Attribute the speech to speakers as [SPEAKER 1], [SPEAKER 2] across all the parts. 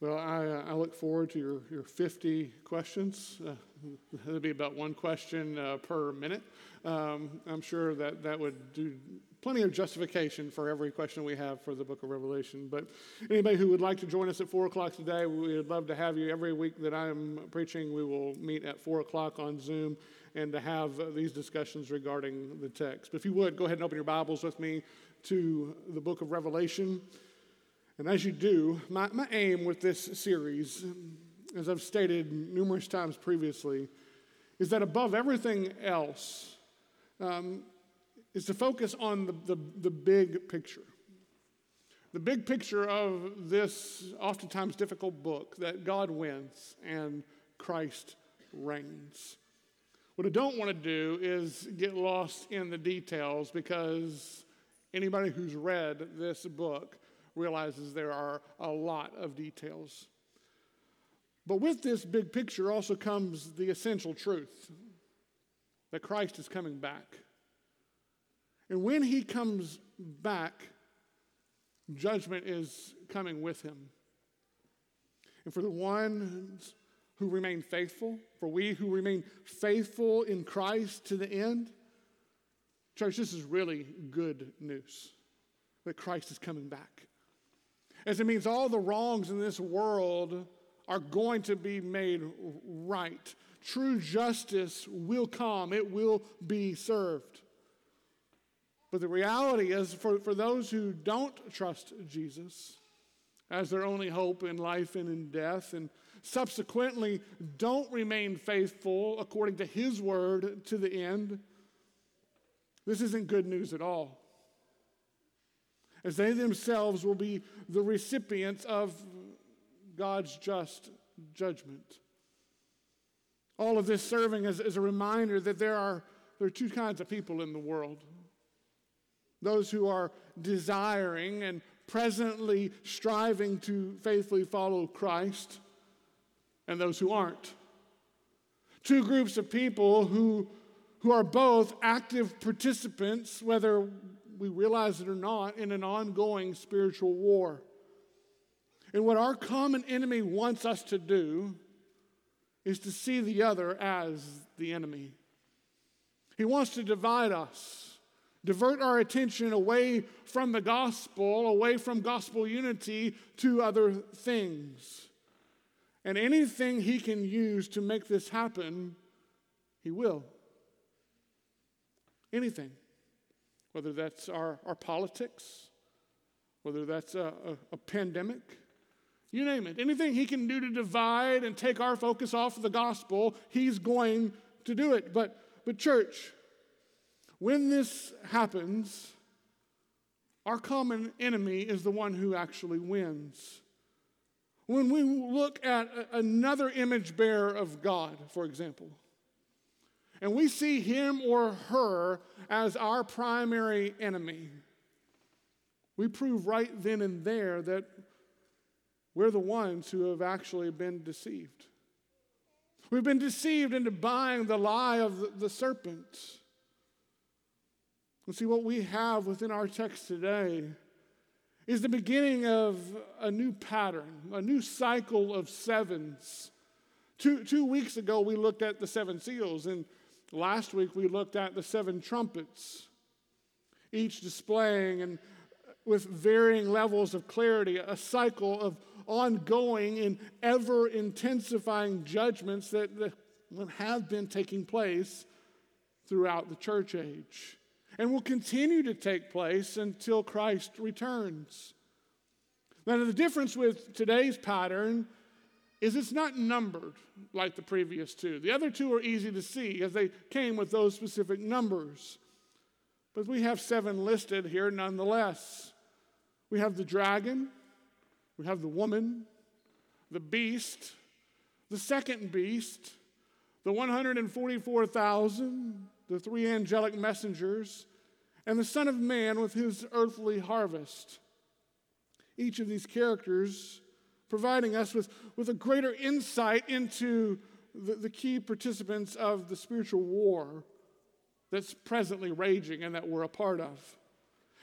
[SPEAKER 1] Well, I, uh, I look forward to your, your 50 questions. Uh, that'll be about one question uh, per minute. Um, I'm sure that that would do plenty of justification for every question we have for the book of Revelation. But anybody who would like to join us at 4 o'clock today, we would love to have you. Every week that I'm preaching, we will meet at 4 o'clock on Zoom and to have uh, these discussions regarding the text. But if you would, go ahead and open your Bibles with me to the book of Revelation. And as you do, my, my aim with this series, as I've stated numerous times previously, is that above everything else, um, is to focus on the, the, the big picture. The big picture of this oftentimes difficult book that God wins and Christ reigns. What I don't want to do is get lost in the details because anybody who's read this book realizes there are a lot of details. But with this big picture also comes the essential truth that Christ is coming back. And when he comes back, judgment is coming with him. And for the ones who remain faithful, for we who remain faithful in Christ to the end, church, this is really good news that Christ is coming back. As it means all the wrongs in this world are going to be made right. True justice will come, it will be served. But the reality is, for, for those who don't trust Jesus as their only hope in life and in death, and subsequently don't remain faithful according to his word to the end, this isn't good news at all. As they themselves will be the recipients of God's just judgment. All of this serving as, as a reminder that there are, there are two kinds of people in the world those who are desiring and presently striving to faithfully follow Christ, and those who aren't. Two groups of people who, who are both active participants, whether we realize it or not, in an ongoing spiritual war. And what our common enemy wants us to do is to see the other as the enemy. He wants to divide us divert our attention away from the gospel, away from gospel unity to other things. And anything he can use to make this happen, he will. Anything. Whether that's our, our politics, whether that's a, a, a pandemic, you name it. Anything he can do to divide and take our focus off of the gospel, he's going to do it. But, but church, when this happens, our common enemy is the one who actually wins. When we look at another image bearer of God, for example, and we see him or her as our primary enemy, we prove right then and there that we're the ones who have actually been deceived. We've been deceived into buying the lie of the serpent. And see, what we have within our text today is the beginning of a new pattern, a new cycle of sevens. Two, two weeks ago, we looked at the seven seals, and last week, we looked at the seven trumpets, each displaying and with varying levels of clarity, a cycle of ongoing and ever intensifying judgments that, have been taking place throughout the church age and will continue to take place until Christ returns. Now, the difference with today's pattern is it's not numbered like the previous two. The other two are easy to see as they came with those specific numbers. But we have seven listed here nonetheless. We have the dragon, we have the woman, the beast, the second beast, the 144,000, the three angelic messengers, and the Son of Man with his earthly harvest. Each of these characters providing us with, with a greater insight into the, the key participants of the spiritual war that's presently raging and that we're a part of.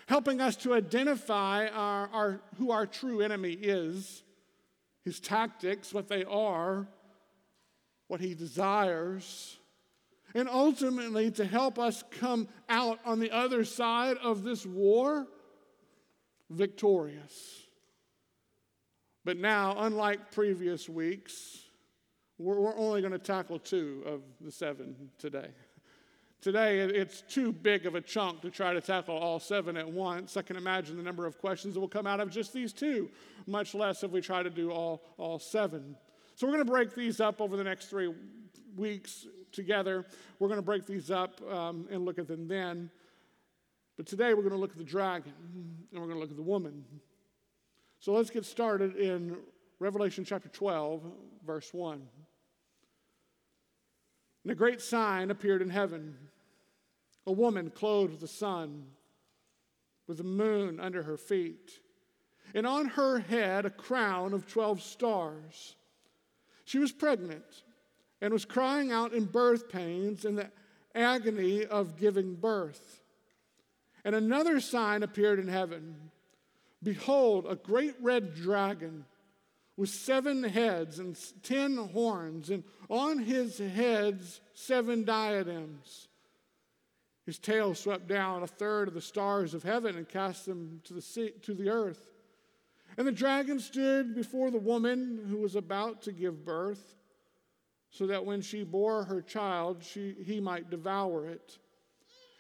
[SPEAKER 1] Helping us to identify our, our, who our true enemy is his tactics, what they are, what he desires, and ultimately to help us come out on the other side of this war victorious. But now, unlike previous weeks, we're, we're only going to tackle two of the seven today. Today, it's too big of a chunk to try to tackle all seven at once. I can imagine the number of questions that will come out of just these two, much less if we try to do all, all seven. So, we're going to break these up over the next three weeks together. We're going to break these up um, and look at them then. But today, we're going to look at the dragon and we're going to look at the woman. So, let's get started in Revelation chapter 12, verse 1. And a great sign appeared in heaven a woman clothed with the sun, with the moon under her feet, and on her head a crown of 12 stars. She was pregnant and was crying out in birth pains in the agony of giving birth. And another sign appeared in heaven Behold, a great red dragon with seven heads and ten horns, and on his heads seven diadems. His tail swept down a third of the stars of heaven and cast them to the, sea, to the earth. And the dragon stood before the woman who was about to give birth, so that when she bore her child, she, he might devour it.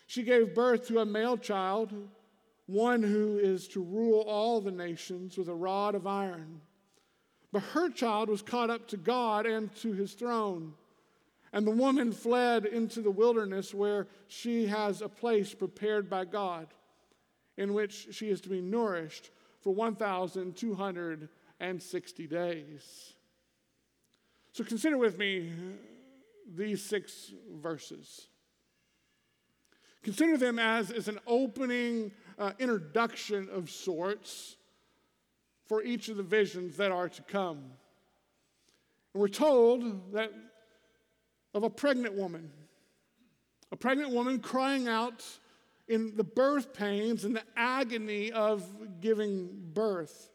[SPEAKER 1] She gave birth to a male child, one who is to rule all the nations with a rod of iron. But her child was caught up to God and to his throne. And the woman fled into the wilderness where she has a place prepared by God in which she is to be nourished for 1,260 days. So consider with me these six verses. Consider them as, as an opening uh, introduction of sorts for each of the visions that are to come. And we're told that of a pregnant woman, a pregnant woman crying out in the birth pains and the agony of giving birth.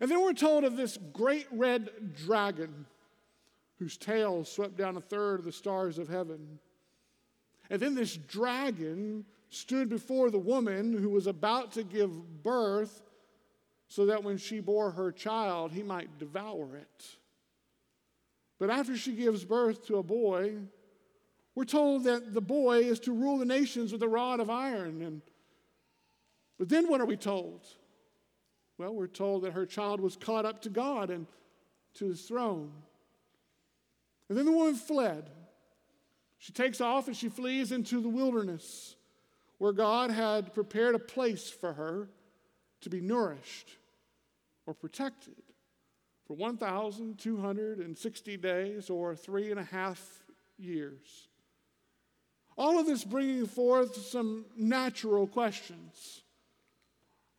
[SPEAKER 1] And then we're told of this great red dragon whose tail swept down a third of the stars of heaven. And then this dragon stood before the woman who was about to give birth so that when she bore her child, he might devour it. But after she gives birth to a boy, we're told that the boy is to rule the nations with a rod of iron. And, but then what are we told? Well, we're told that her child was caught up to God and to his throne. And then the woman fled. She takes off and she flees into the wilderness where God had prepared a place for her to be nourished or protected for 1,260 days or three and a half years. All of this bringing forth some natural questions.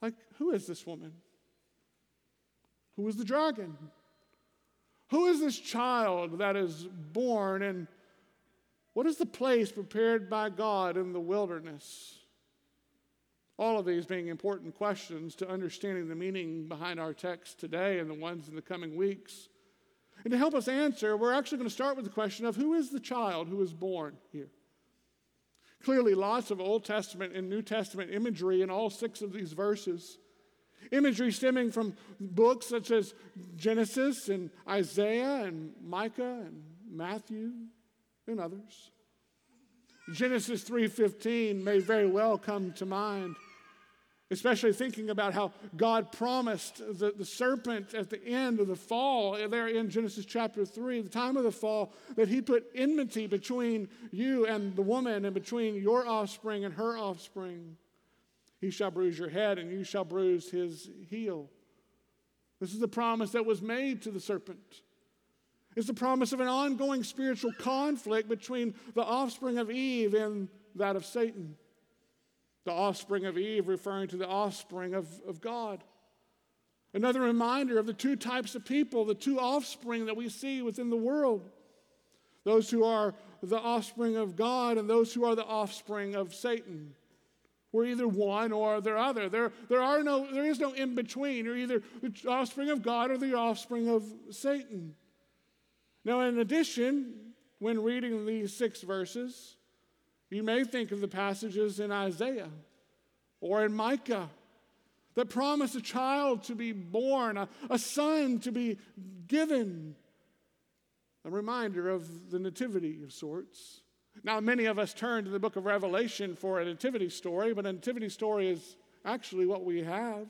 [SPEAKER 1] Like, who is this woman? Who is the dragon? Who is this child that is born? And what is the place prepared by God in the wilderness? All of these being important questions to understanding the meaning behind our text today and the ones in the coming weeks. And to help us answer, we're actually going to start with the question of who is the child who is born here? Clearly, lots of Old Testament and New Testament imagery in all six of these verses. Imagery stemming from books such as Genesis and Isaiah and Micah and Matthew and others. Genesis 3:15 may very well come to mind especially thinking about how God promised the, the serpent at the end of the fall, there in Genesis chapter 3, the time of the fall, that he put enmity between you and the woman and between your offspring and her offspring. He shall bruise your head and you shall bruise his heel. This is the promise that was made to the serpent. It's the promise of an ongoing spiritual conflict between the offspring of Eve and that of Satan. The offspring of Eve referring to the offspring of, of God. Another reminder of the two types of people, the two offspring that we see within the world those who are the offspring of God and those who are the offspring of Satan. We're either one or the other. There, there, are no, there is no in between. You're either the offspring of God or the offspring of Satan. Now, in addition, when reading these six verses, you may think of the passages in Isaiah or in Micah that promise a child to be born, a, a son to be given, a reminder of the nativity of sorts. Now, many of us turn to the book of Revelation for a nativity story, but a nativity story is actually what we have.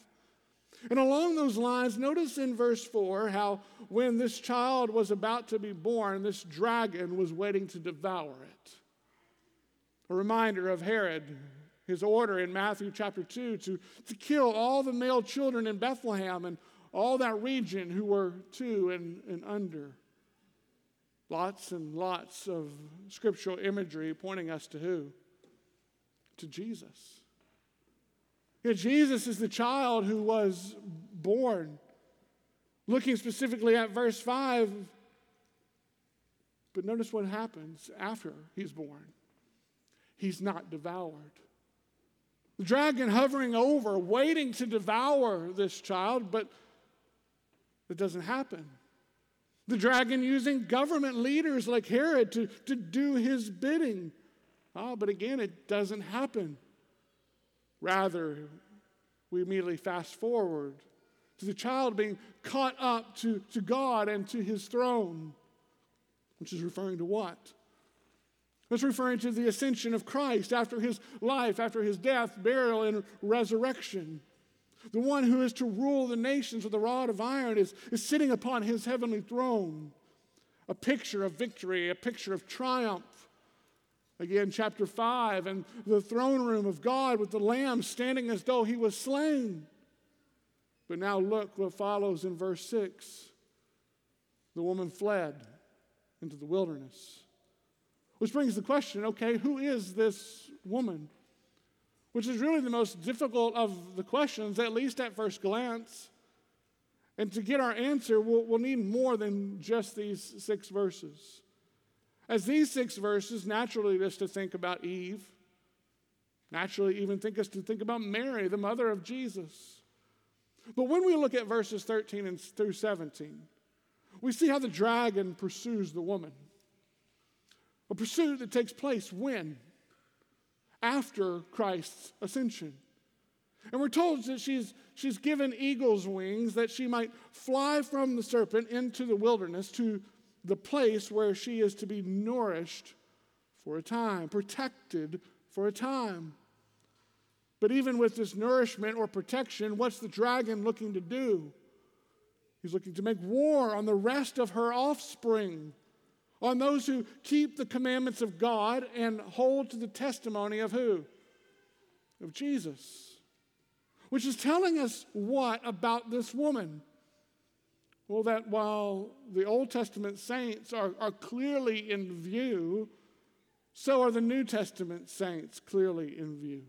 [SPEAKER 1] And along those lines, notice in verse 4 how when this child was about to be born, this dragon was waiting to devour it. A reminder of Herod, his order in Matthew chapter 2 to, to kill all the male children in Bethlehem and all that region who were two and, and under. Lots and lots of scriptural imagery pointing us to who? To Jesus. Yeah, Jesus is the child who was born. Looking specifically at verse 5, but notice what happens after he's born. He's not devoured. The dragon hovering over, waiting to devour this child, but it doesn't happen. The dragon using government leaders like Herod to, to do his bidding. Oh, but again, it doesn't happen. Rather, we immediately fast forward to the child being caught up to, to God and to his throne, which is referring to what? It's referring to the ascension of Christ after his life, after his death, burial, and resurrection. The one who is to rule the nations with a rod of iron is, is sitting upon his heavenly throne. A picture of victory, a picture of triumph. Again, chapter 5, and the throne room of God with the Lamb standing as though he was slain. But now look what follows in verse 6. The woman fled into the wilderness. Which brings the question okay, who is this woman? which is really the most difficult of the questions, at least at first glance. And to get our answer, we'll, we'll, need more than just these six verses. As these six verses naturally lead us to think about Eve, naturally even think us to think about Mary, the mother of Jesus. But when we look at verses 13 and through 17, we see how the dragon pursues the woman. A pursuit that takes place when? after Christ's ascension. And we're told that she's, she's given eagle's wings that she might fly from the serpent into the wilderness to the place where she is to be nourished for a time, protected for a time. But even with this nourishment or protection, what's the dragon looking to do? He's looking to make war on the rest of her offspring on those who keep the commandments of God and hold to the testimony of who? Of Jesus. Which is telling us what about this woman? Well, that while the Old Testament saints are, are clearly in view, so are the New Testament saints clearly in view.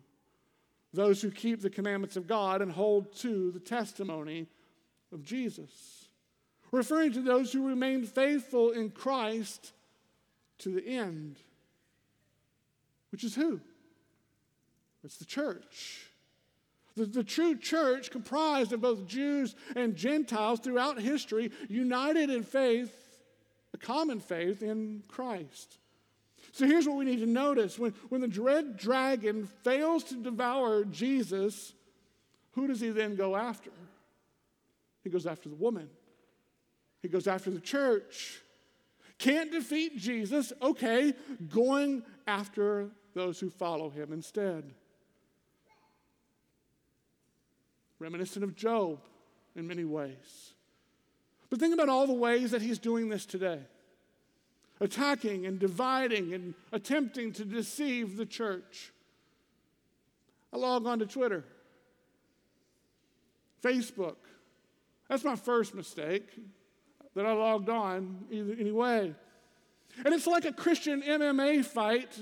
[SPEAKER 1] Those who keep the commandments of God and hold to the testimony of Jesus referring to those who remain faithful in Christ to the end. Which is who? It's the church. The, the true church, comprised of both Jews and Gentiles throughout history, united in faith, a common faith in Christ. So here's what we need to notice when, when the dread dragon fails to devour Jesus, who does he then go after? He goes after the woman. He goes after the church. Can't defeat Jesus, okay, going after those who follow him instead. Reminiscent of Job in many ways. But think about all the ways that he's doing this today attacking and dividing and attempting to deceive the church. I log on to Twitter, Facebook. That's my first mistake that I logged on either, anyway. And it's like a Christian MMA fight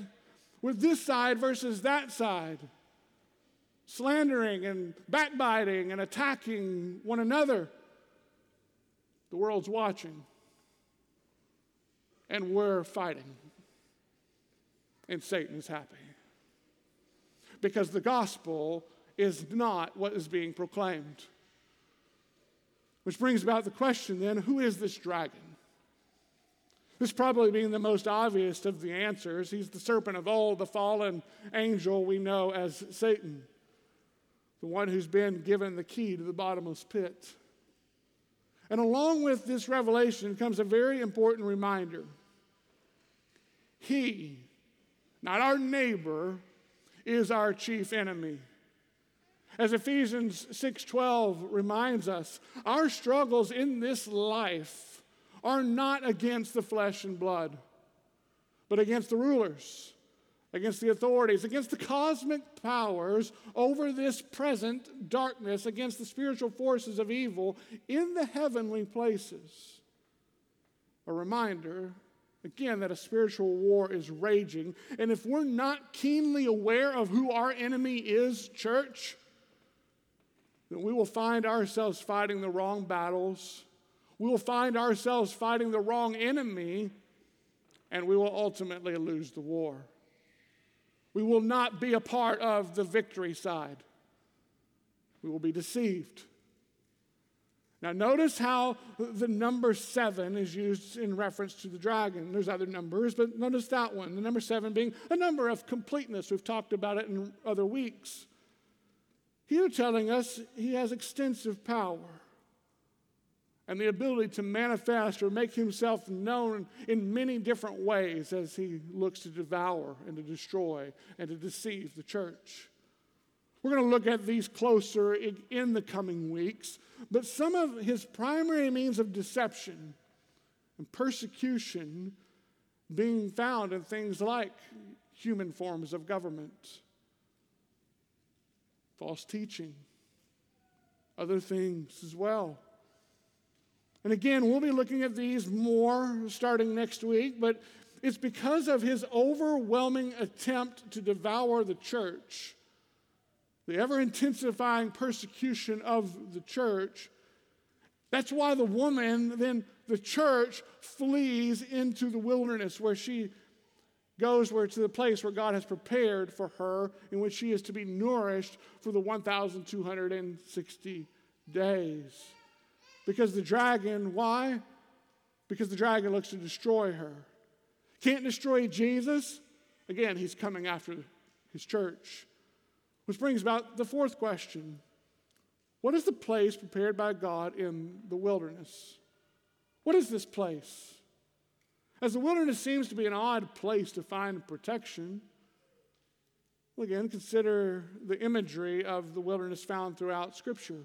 [SPEAKER 1] with this side versus that side, slandering and backbiting and attacking one another. The world's watching, and we're fighting, and Satan is happy. because the gospel is not what is being proclaimed. Which brings about the question then who is this dragon? This probably being the most obvious of the answers. He's the serpent of old, the fallen angel we know as Satan, the one who's been given the key to the bottomless pit. And along with this revelation comes a very important reminder. He, not our neighbor, is our chief enemy. As Ephesians 6:12 reminds us, our struggles in this life are not against the flesh and blood, but against the rulers, against the authorities, against the cosmic powers over this present darkness, against the spiritual forces of evil in the heavenly places. A reminder again that a spiritual war is raging. And if we're not keenly aware of who our enemy is, church, then we will find ourselves fighting the wrong battles. We will find ourselves fighting the wrong enemy, and we will ultimately lose the war. We will not be a part of the victory side. We will be deceived. Now, notice how the number seven is used in reference to the dragon. There's other numbers, but notice that one, the number seven being a number of completeness. We've talked about it in other weeks. Here telling us he has extensive power and the ability to manifest or make himself known in many different ways as he looks to devour and to destroy and to deceive the church. We're going to look at these closer in the coming weeks, but some of his primary means of deception and persecution being found in things like human forms of government, false teaching, other things as well. And again, we'll be looking at these more starting next week, but it's because of his overwhelming attempt to devour the church, the ever intensifying persecution of the church. That's why the woman, then the church, flees into the wilderness where she goes where to the place where God has prepared for her, in which she is to be nourished for the 1,260 days. Because the dragon, why? Because the dragon looks to destroy her. Can't destroy Jesus? Again, he's coming after his church. Which brings about the fourth question What is the place prepared by God in the wilderness? What is this place? As the wilderness seems to be an odd place to find protection, well, again, consider the imagery of the wilderness found throughout Scripture.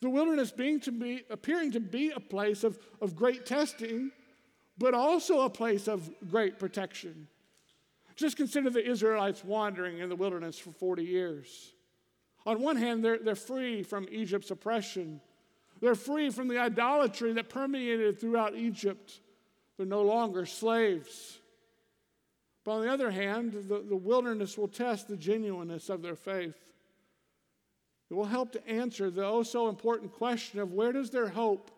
[SPEAKER 1] The wilderness being to be, appearing to be a place of, of great testing, but also a place of great protection. Just consider the Israelites wandering in the wilderness for 40 years. On one hand, they're, they're free from Egypt's oppression, they're free from the idolatry that permeated throughout Egypt. They're no longer slaves. But on the other hand, the, the wilderness will test the genuineness of their faith. It will help to answer the oh so important question of where does their hope,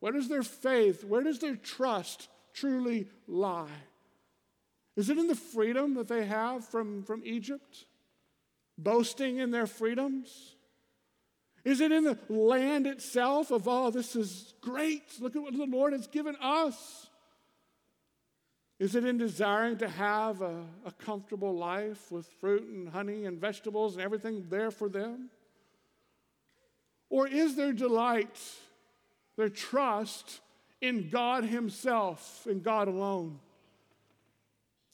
[SPEAKER 1] where does their faith, where does their trust truly lie? Is it in the freedom that they have from, from Egypt? Boasting in their freedoms? Is it in the land itself of, oh, this is great, look at what the Lord has given us? Is it in desiring to have a, a, comfortable life with fruit and honey and vegetables and everything there for them? Or is their delight, their trust in God Himself, in God alone?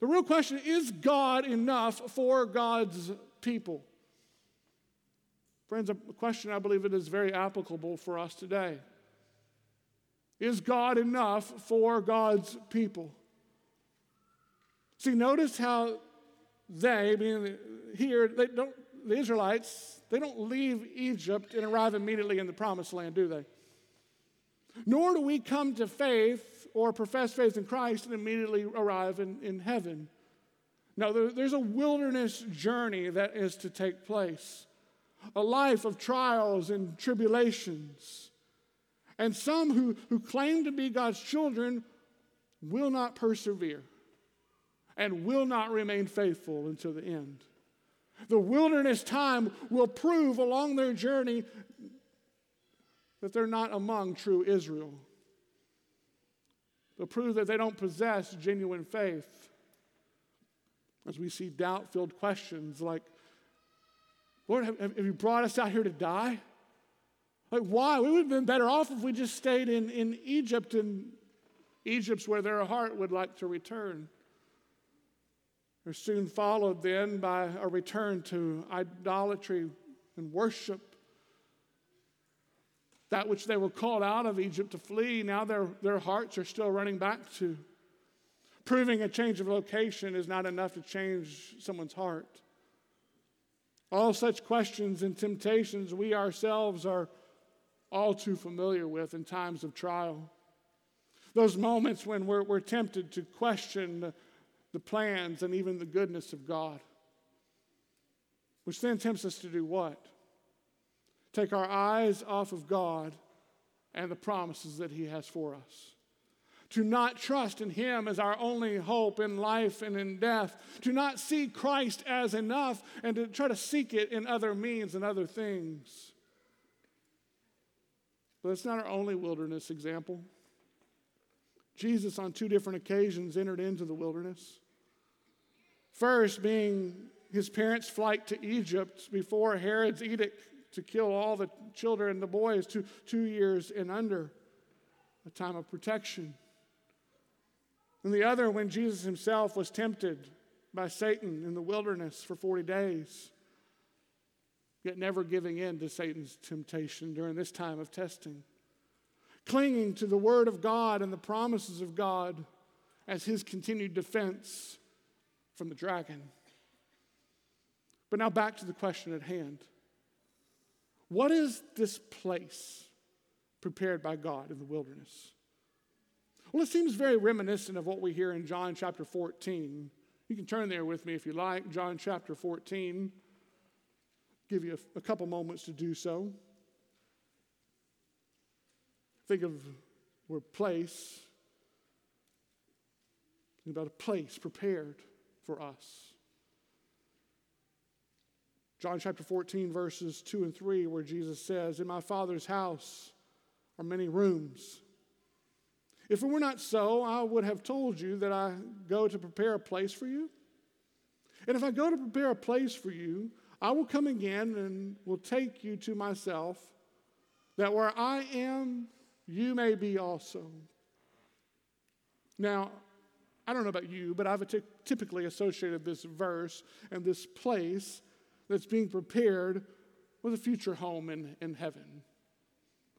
[SPEAKER 1] The real question is God enough for God's people? Friends, a question I believe it is very applicable for us today. Is God enough for God's people? See, notice how they, being here, they don't, the Israelites, they don't leave Egypt and arrive immediately in the promised land, do they? Nor do we come to faith or profess faith in Christ and immediately arrive in, in heaven. No, there, there's a wilderness journey that is to take place, a life of trials and tribulations. And some who, who claim to be God's children will not persevere and will not remain faithful until the end. The wilderness time will prove along their journey that they're not among true Israel. They'll prove that they don't possess genuine faith. As we see doubt filled questions like, Lord, have, have, you brought us out here to die? Like, why? We would have been better off if we just stayed in, in Egypt, and Egypt's where their heart would like to return. They're soon followed then by a return to idolatry and worship. That which they were called out of Egypt to flee, now their, their hearts are still running back to. Proving a change of location is not enough to change someone's heart. All such questions and temptations we ourselves are all too familiar with in times of trial. Those moments when we're, we're tempted to question the, plans and even the goodness of God, which then tempts us to do what? Take our eyes off of God and the promises that He has for us. To not trust in Him as our only hope in life and in death. To not see Christ as enough and to try to seek it in other means and other things. But it's not our only wilderness example. Jesus, on two different occasions, entered into the wilderness. First, being his parents' flight to Egypt before Herod's edict to kill all the children, and the boys, to two years and under, a time of protection. And the other, when Jesus himself was tempted by Satan in the wilderness for 40 days yet never giving in to Satan's temptation during this time of testing. Clinging to the Word of God and the promises of God as his continued defense from the dragon. But now back to the question at hand What is this place prepared by God in the wilderness? Well, it seems very reminiscent of what we hear in John chapter 14. You can turn there with me if you like, John chapter 14 give you a, a couple moments to do so. Think of where place, think about a place prepared for us. John chapter 14, verses 2 and 3, where Jesus says, In my Father's house are many rooms. If it were not so, I would have told you that I go to prepare a place for you. And if I go to prepare a place for you, I will come again and will take you to myself, that where I am, you may be also. Now, I don't know about you, but I've typically associated this verse and this place that's being prepared with a future home in, in heaven.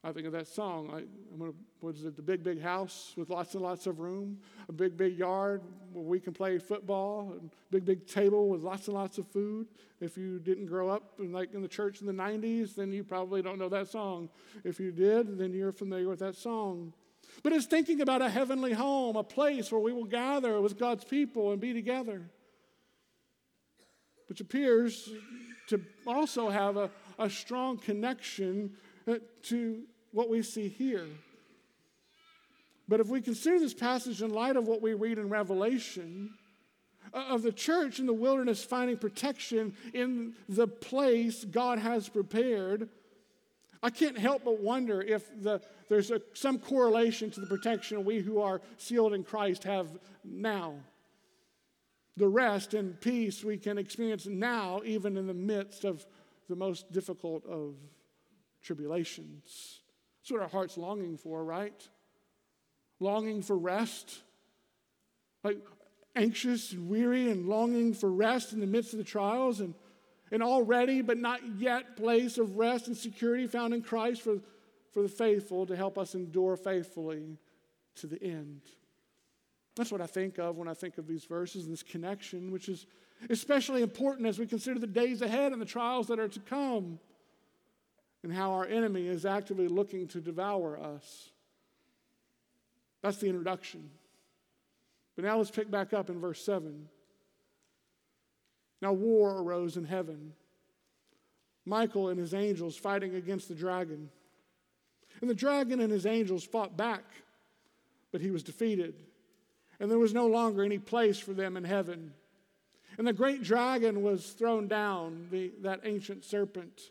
[SPEAKER 1] I think of that song. I, am gonna, what is it? The big, big house with lots and lots of room, a big, big yard where we can play football, a big, big table with lots and lots of food. If you didn't grow up in, like in the church in the 90s, then you probably don't know that song. If you did, then you're familiar with that song. But it's thinking about a heavenly home, a place where we will gather with God's people and be together, which appears to also have a, a strong connection to what we see here. But if we consider this passage in light of what we read in Revelation, uh, of the church in the wilderness finding protection in the place God has prepared, I can't help but wonder if the, there's a, some correlation to the protection we who are sealed in Christ have now. The rest and peace we can experience now, even in the midst of the most difficult of tribulations. That's what our heart's longing for, right? Longing for rest. Like anxious and weary and longing for rest in the midst of the trials and an already but not yet place of rest and security found in Christ for, for the faithful to help us endure faithfully to the end. That's what I think of when I think of these verses and this connection, which is especially important as we consider the days ahead and the trials that are to come and how our enemy is actively looking to devour us. That's the introduction. But now let's pick back up in verse 7. Now war arose in heaven. Michael and his angels fighting against the dragon. And the dragon and his angels fought back, but he was defeated. And there was no longer any place for them in heaven. And the great dragon was thrown down, the, that ancient serpent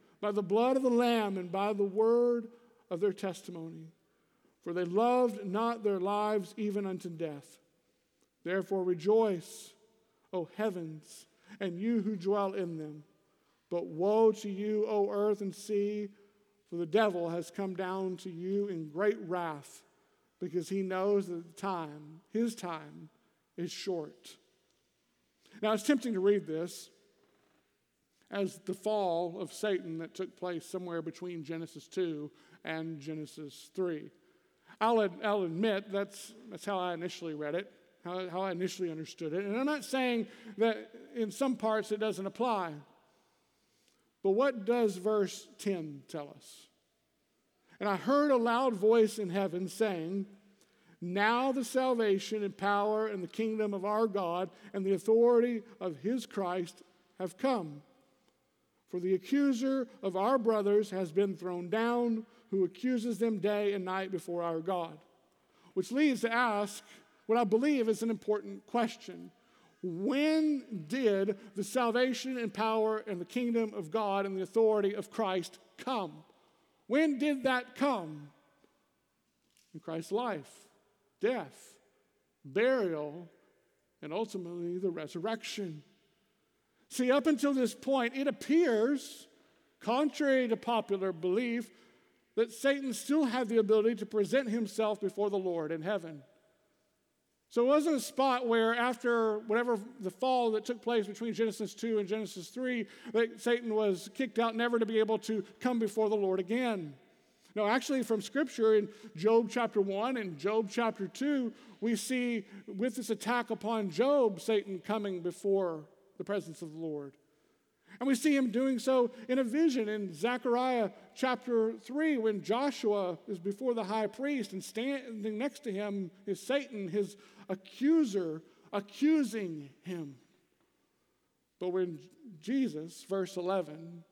[SPEAKER 1] by the blood of the Lamb and by the word of their testimony. For they loved not their lives even unto death. Therefore rejoice, O heavens, and you who dwell in them. But woe to you, O earth and sea, for the devil has come down to you in great wrath, because he knows that the time, his time, is short. Now it's tempting to read this as the fall of Satan that took place somewhere between Genesis 2 and Genesis 3. I'll, I'll admit that's, that's how I initially read it, how, how I initially understood it. And I'm not saying that in some parts it doesn't apply. But what does verse 10 tell us? And I heard a loud voice in heaven saying, Now the salvation and power and the kingdom of our God and the authority of his Christ have come. For the accuser of our brothers has been thrown down, who accuses them day and night before our God. Which leads to ask what I believe is an important question. When did the salvation and power and the kingdom of God and the authority of Christ come? When did that come? In Christ's life, death, burial, and ultimately the resurrection. See, up until this point, it appears, contrary to popular belief, that Satan still had the ability to present himself before the Lord in heaven. So it wasn't a spot where, after whatever the fall that took place between Genesis 2 and Genesis 3, that Satan was kicked out, never to be able to come before the Lord again. No, actually, from Scripture in Job chapter 1 and Job chapter 2, we see with this attack upon Job, Satan coming before the presence of the Lord. And we see him doing so in a vision in Zechariah chapter 3 when Joshua is before the high priest and standing next to him is Satan, his accuser, accusing him. But when Jesus, verse 11,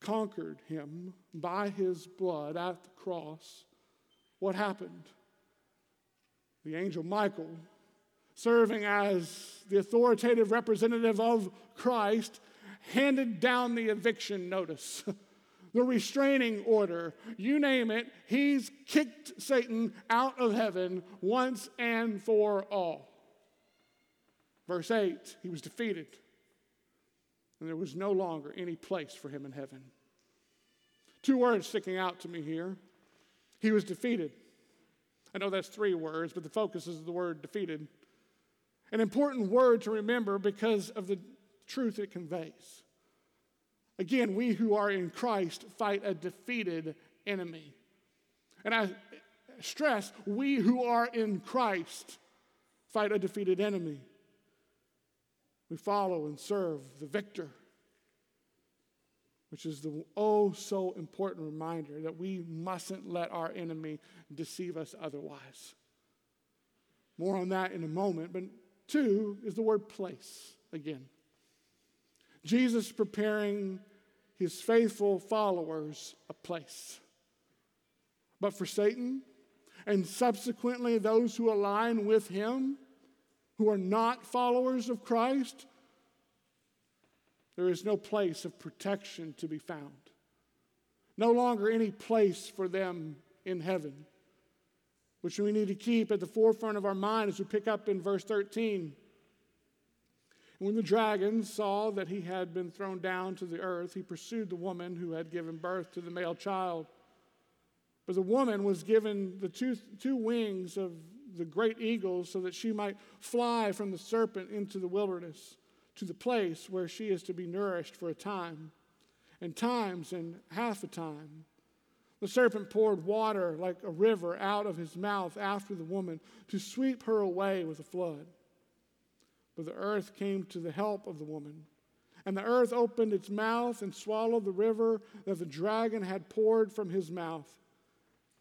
[SPEAKER 1] conquered him by his blood at the cross, what happened? The angel Michael serving as the authoritative representative of Christ, handed down the eviction notice, the restraining order, you name it, he's kicked Satan out of heaven once and for all. Verse 8, he was defeated, and there was no longer any place for him in heaven. Two words sticking out to me here. He was defeated. I know that's three words, but the focus is the word defeated. An important word to remember because of the truth it conveys. Again, we who are in Christ fight a defeated enemy. And I stress, we who are in Christ fight a defeated enemy. We follow and serve the victor, which is the oh so important reminder that we mustn't let our enemy deceive us otherwise. More on that in a moment, but Two is the word place again. Jesus preparing his faithful followers a place. But for Satan, and subsequently those who align with him, who are not followers of Christ, there is no place of protection to be found. No longer any place for them in heaven which we need to keep at the forefront of our mind as we pick up in verse 13. When the dragon saw that he had been thrown down to the earth, he pursued the woman who had given birth to the male child. But the woman was given the two, two wings of the great eagle so that she might fly from the serpent into the wilderness to the place where she is to be nourished for a time, and times and half a time. The serpent poured water like a river out of his mouth after the woman to sweep her away with a flood. But the earth came to the help of the woman, And the earth opened its mouth and swallowed the river that the dragon had poured from his mouth.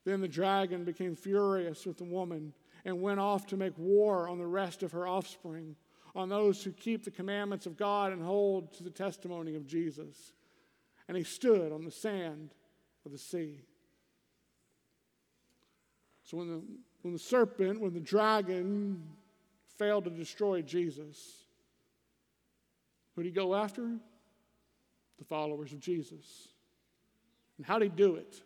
[SPEAKER 1] Then the dragon became furious with the woman and went off to make war on the rest of her offspring, on those who keep the commandments of God and hold to the testimony of Jesus. And he stood on the sand of the sea. So when the, when the serpent, when the dragon failed to destroy Jesus, who did he go after? The followers of Jesus. And how did he do it?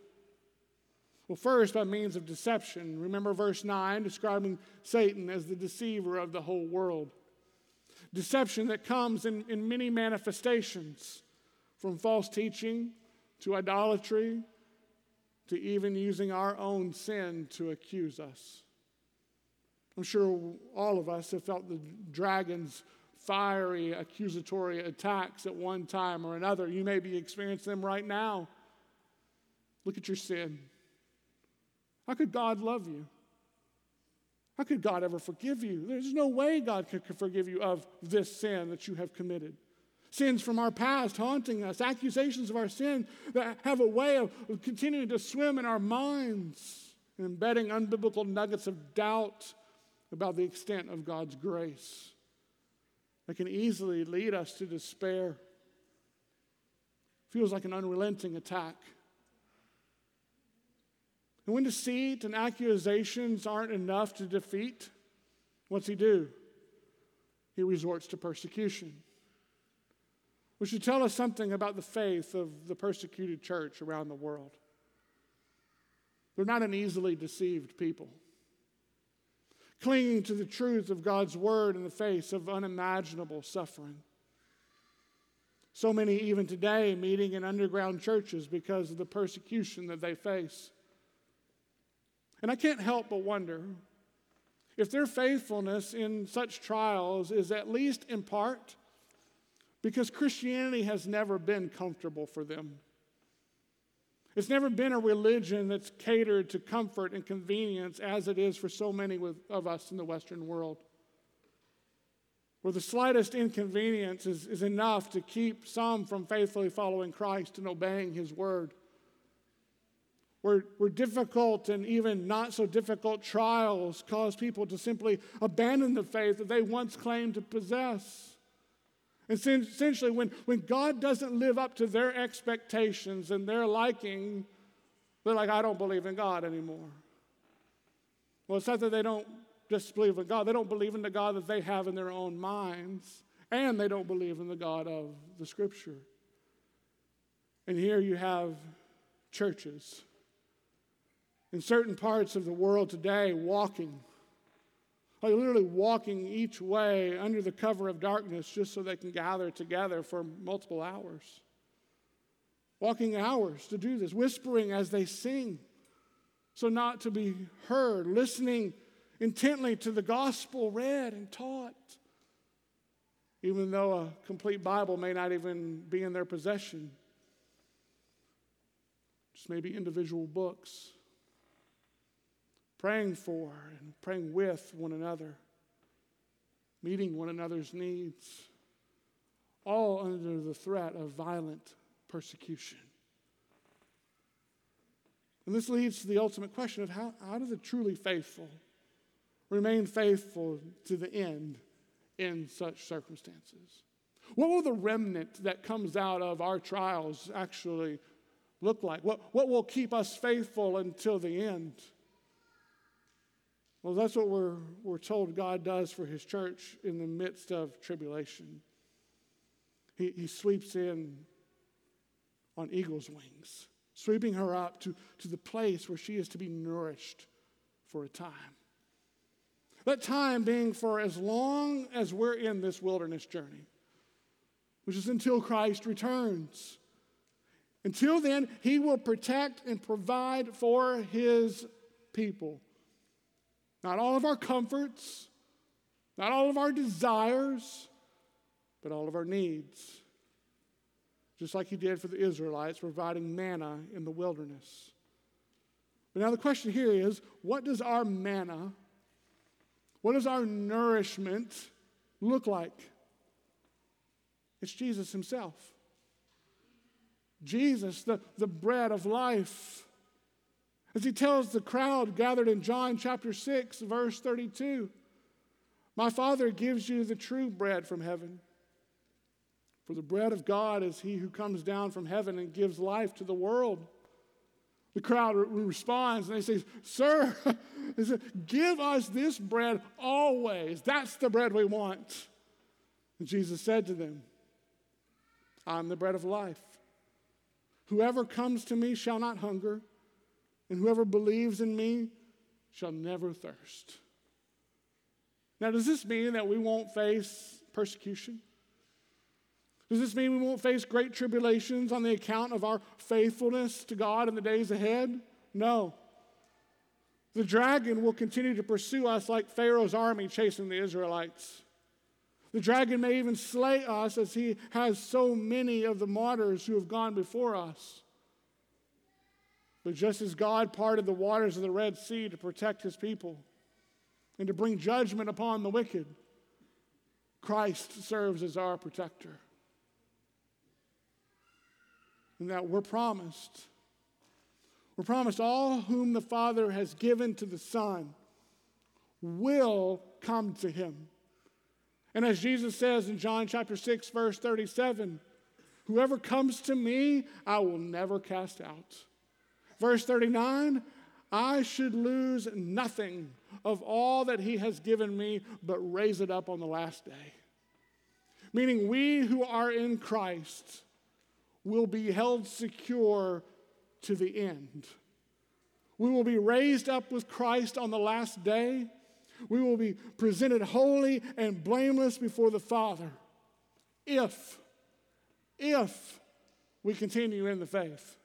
[SPEAKER 1] Well, first, by means of deception. Remember verse 9, describing Satan as the deceiver of the whole world. Deception that comes in, in many manifestations, from false teaching to idolatry to even using our own sin to accuse us. I'm sure all of us have felt the dragon's fiery accusatory attacks at one time or another. You may be experiencing them right now. Look at your sin. How could God love you? How could God ever forgive you? There's no way God could forgive you of this sin that you have committed. Sins from our past haunting us, accusations of our sin that have a way of continuing to swim in our minds embedding unbiblical nuggets of doubt about the extent of God's grace that can easily lead us to despair. Feels like an unrelenting attack. And when deceit and accusations aren't enough to defeat, what's he do? He resorts to persecution. Which should tell us something about the faith of the persecuted church around the world. They're not an easily deceived people clinging to the truth of God's word in the face of unimaginable suffering. So many, even today, meeting in underground churches because of the persecution that they face. And I can't help but wonder if their faithfulness in such trials is at least in part because Christianity has never been comfortable for them. It's never been a religion that's catered to comfort and convenience as it is for so many of us in the Western world. Where the slightest inconvenience is, is enough to keep some from faithfully following Christ and obeying His word. Where, where difficult and even not so difficult trials cause people to simply abandon the faith that they once claimed to possess. And essentially, when, when God doesn't live up to their expectations and their liking, they're like, I don't believe in God anymore. Well, it's not that they don't just believe in God, they don't believe in the God that they have in their own minds, and they don't believe in the God of the Scripture. And here you have churches in certain parts of the world today walking like literally walking each way under the cover of darkness just so they can gather together for multiple hours. Walking hours to do this, whispering as they sing, so not to be heard, listening intently to the gospel read and taught, even though a complete Bible may not even be in their possession. Just maybe individual books praying for and praying with one another, meeting one another's needs, all under the threat of violent persecution. And this leads to the ultimate question of how, how do the truly faithful remain faithful to the end in such circumstances? What will the remnant that comes out of our trials actually look like? What, what will keep us faithful until the end? Well, that's what we're, we're told God does for his church in the midst of tribulation. He, he sweeps in on eagle's wings, sweeping her up to, to the place where she is to be nourished for a time. That time being for as long as we're in this wilderness journey, which is until Christ returns. Until then, he will protect and provide for his people. Not all of our comforts, not all of our desires, but all of our needs. Just like he did for the Israelites, providing manna in the wilderness. But now the question here is what does our manna, what does our nourishment look like? It's Jesus himself. Jesus, the, the bread of life. As he tells the crowd gathered in John chapter 6, verse 32, My Father gives you the true bread from heaven. For the bread of God is he who comes down from heaven and gives life to the world. The crowd responds and they say, Sir, give us this bread always. That's the bread we want. And Jesus said to them, I'm the bread of life. Whoever comes to me shall not hunger, and whoever believes in me shall never thirst. Now, does this mean that we won't face persecution? Does this mean we won't face great tribulations on the account of our faithfulness to God in the days ahead? No. The dragon will continue to pursue us like Pharaoh's army chasing the Israelites. The dragon may even slay us as he has so many of the martyrs who have gone before us. But just as God parted the waters of the Red Sea to protect his people and to bring judgment upon the wicked, Christ serves as our protector and that we're promised. We're promised all whom the Father has given to the Son will come to him. And as Jesus says in John chapter 6, verse 37, whoever comes to me, I will never cast out. Verse 39, I should lose nothing of all that he has given me, but raise it up on the last day. Meaning, we who are in Christ will be held secure to the end. We will be raised up with Christ on the last day. We will be presented holy and blameless before the Father if, if we continue in the faith,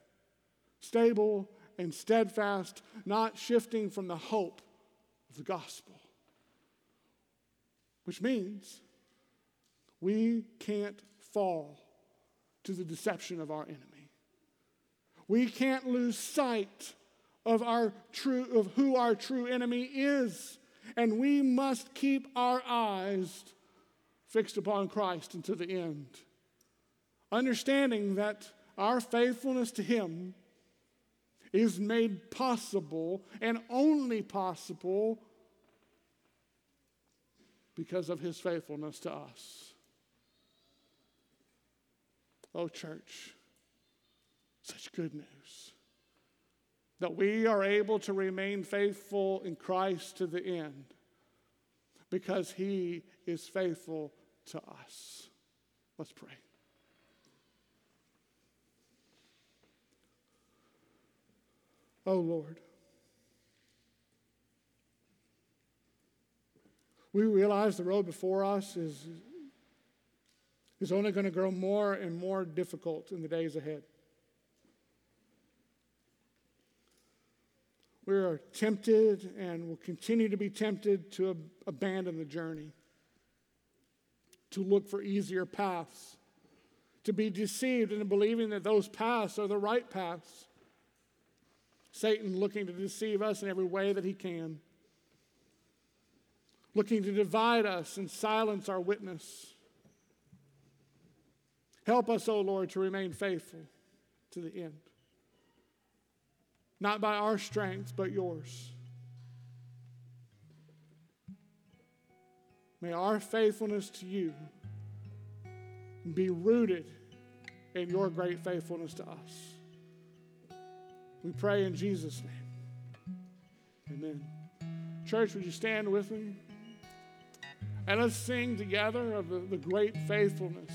[SPEAKER 1] stable and steadfast, not shifting from the hope of the gospel. Which means we can't fall to the deception of our enemy. We can't lose sight of our true of who our true enemy is, and we must keep our eyes fixed upon Christ until the end. Understanding that our faithfulness to him is made possible and only possible because of his faithfulness to us. Oh, church, such good news that we are able to remain faithful in Christ to the end because he is faithful to us. Let's pray. Oh Lord, we realize the road before us is is only going to grow more and more difficult in the days ahead. We are tempted and will continue to be tempted to ab- abandon the journey, to look for easier paths, to be deceived into believing that those paths are the right paths. Satan looking to deceive us in every way that he can, looking to divide us and silence our witness. Help us, O oh Lord, to remain faithful to the end. Not by our strength, but yours. May our faithfulness to you be rooted in your great faithfulness to us. We pray in Jesus' name. Amen. Church, would you stand with me? And let's sing together of the, great faithfulness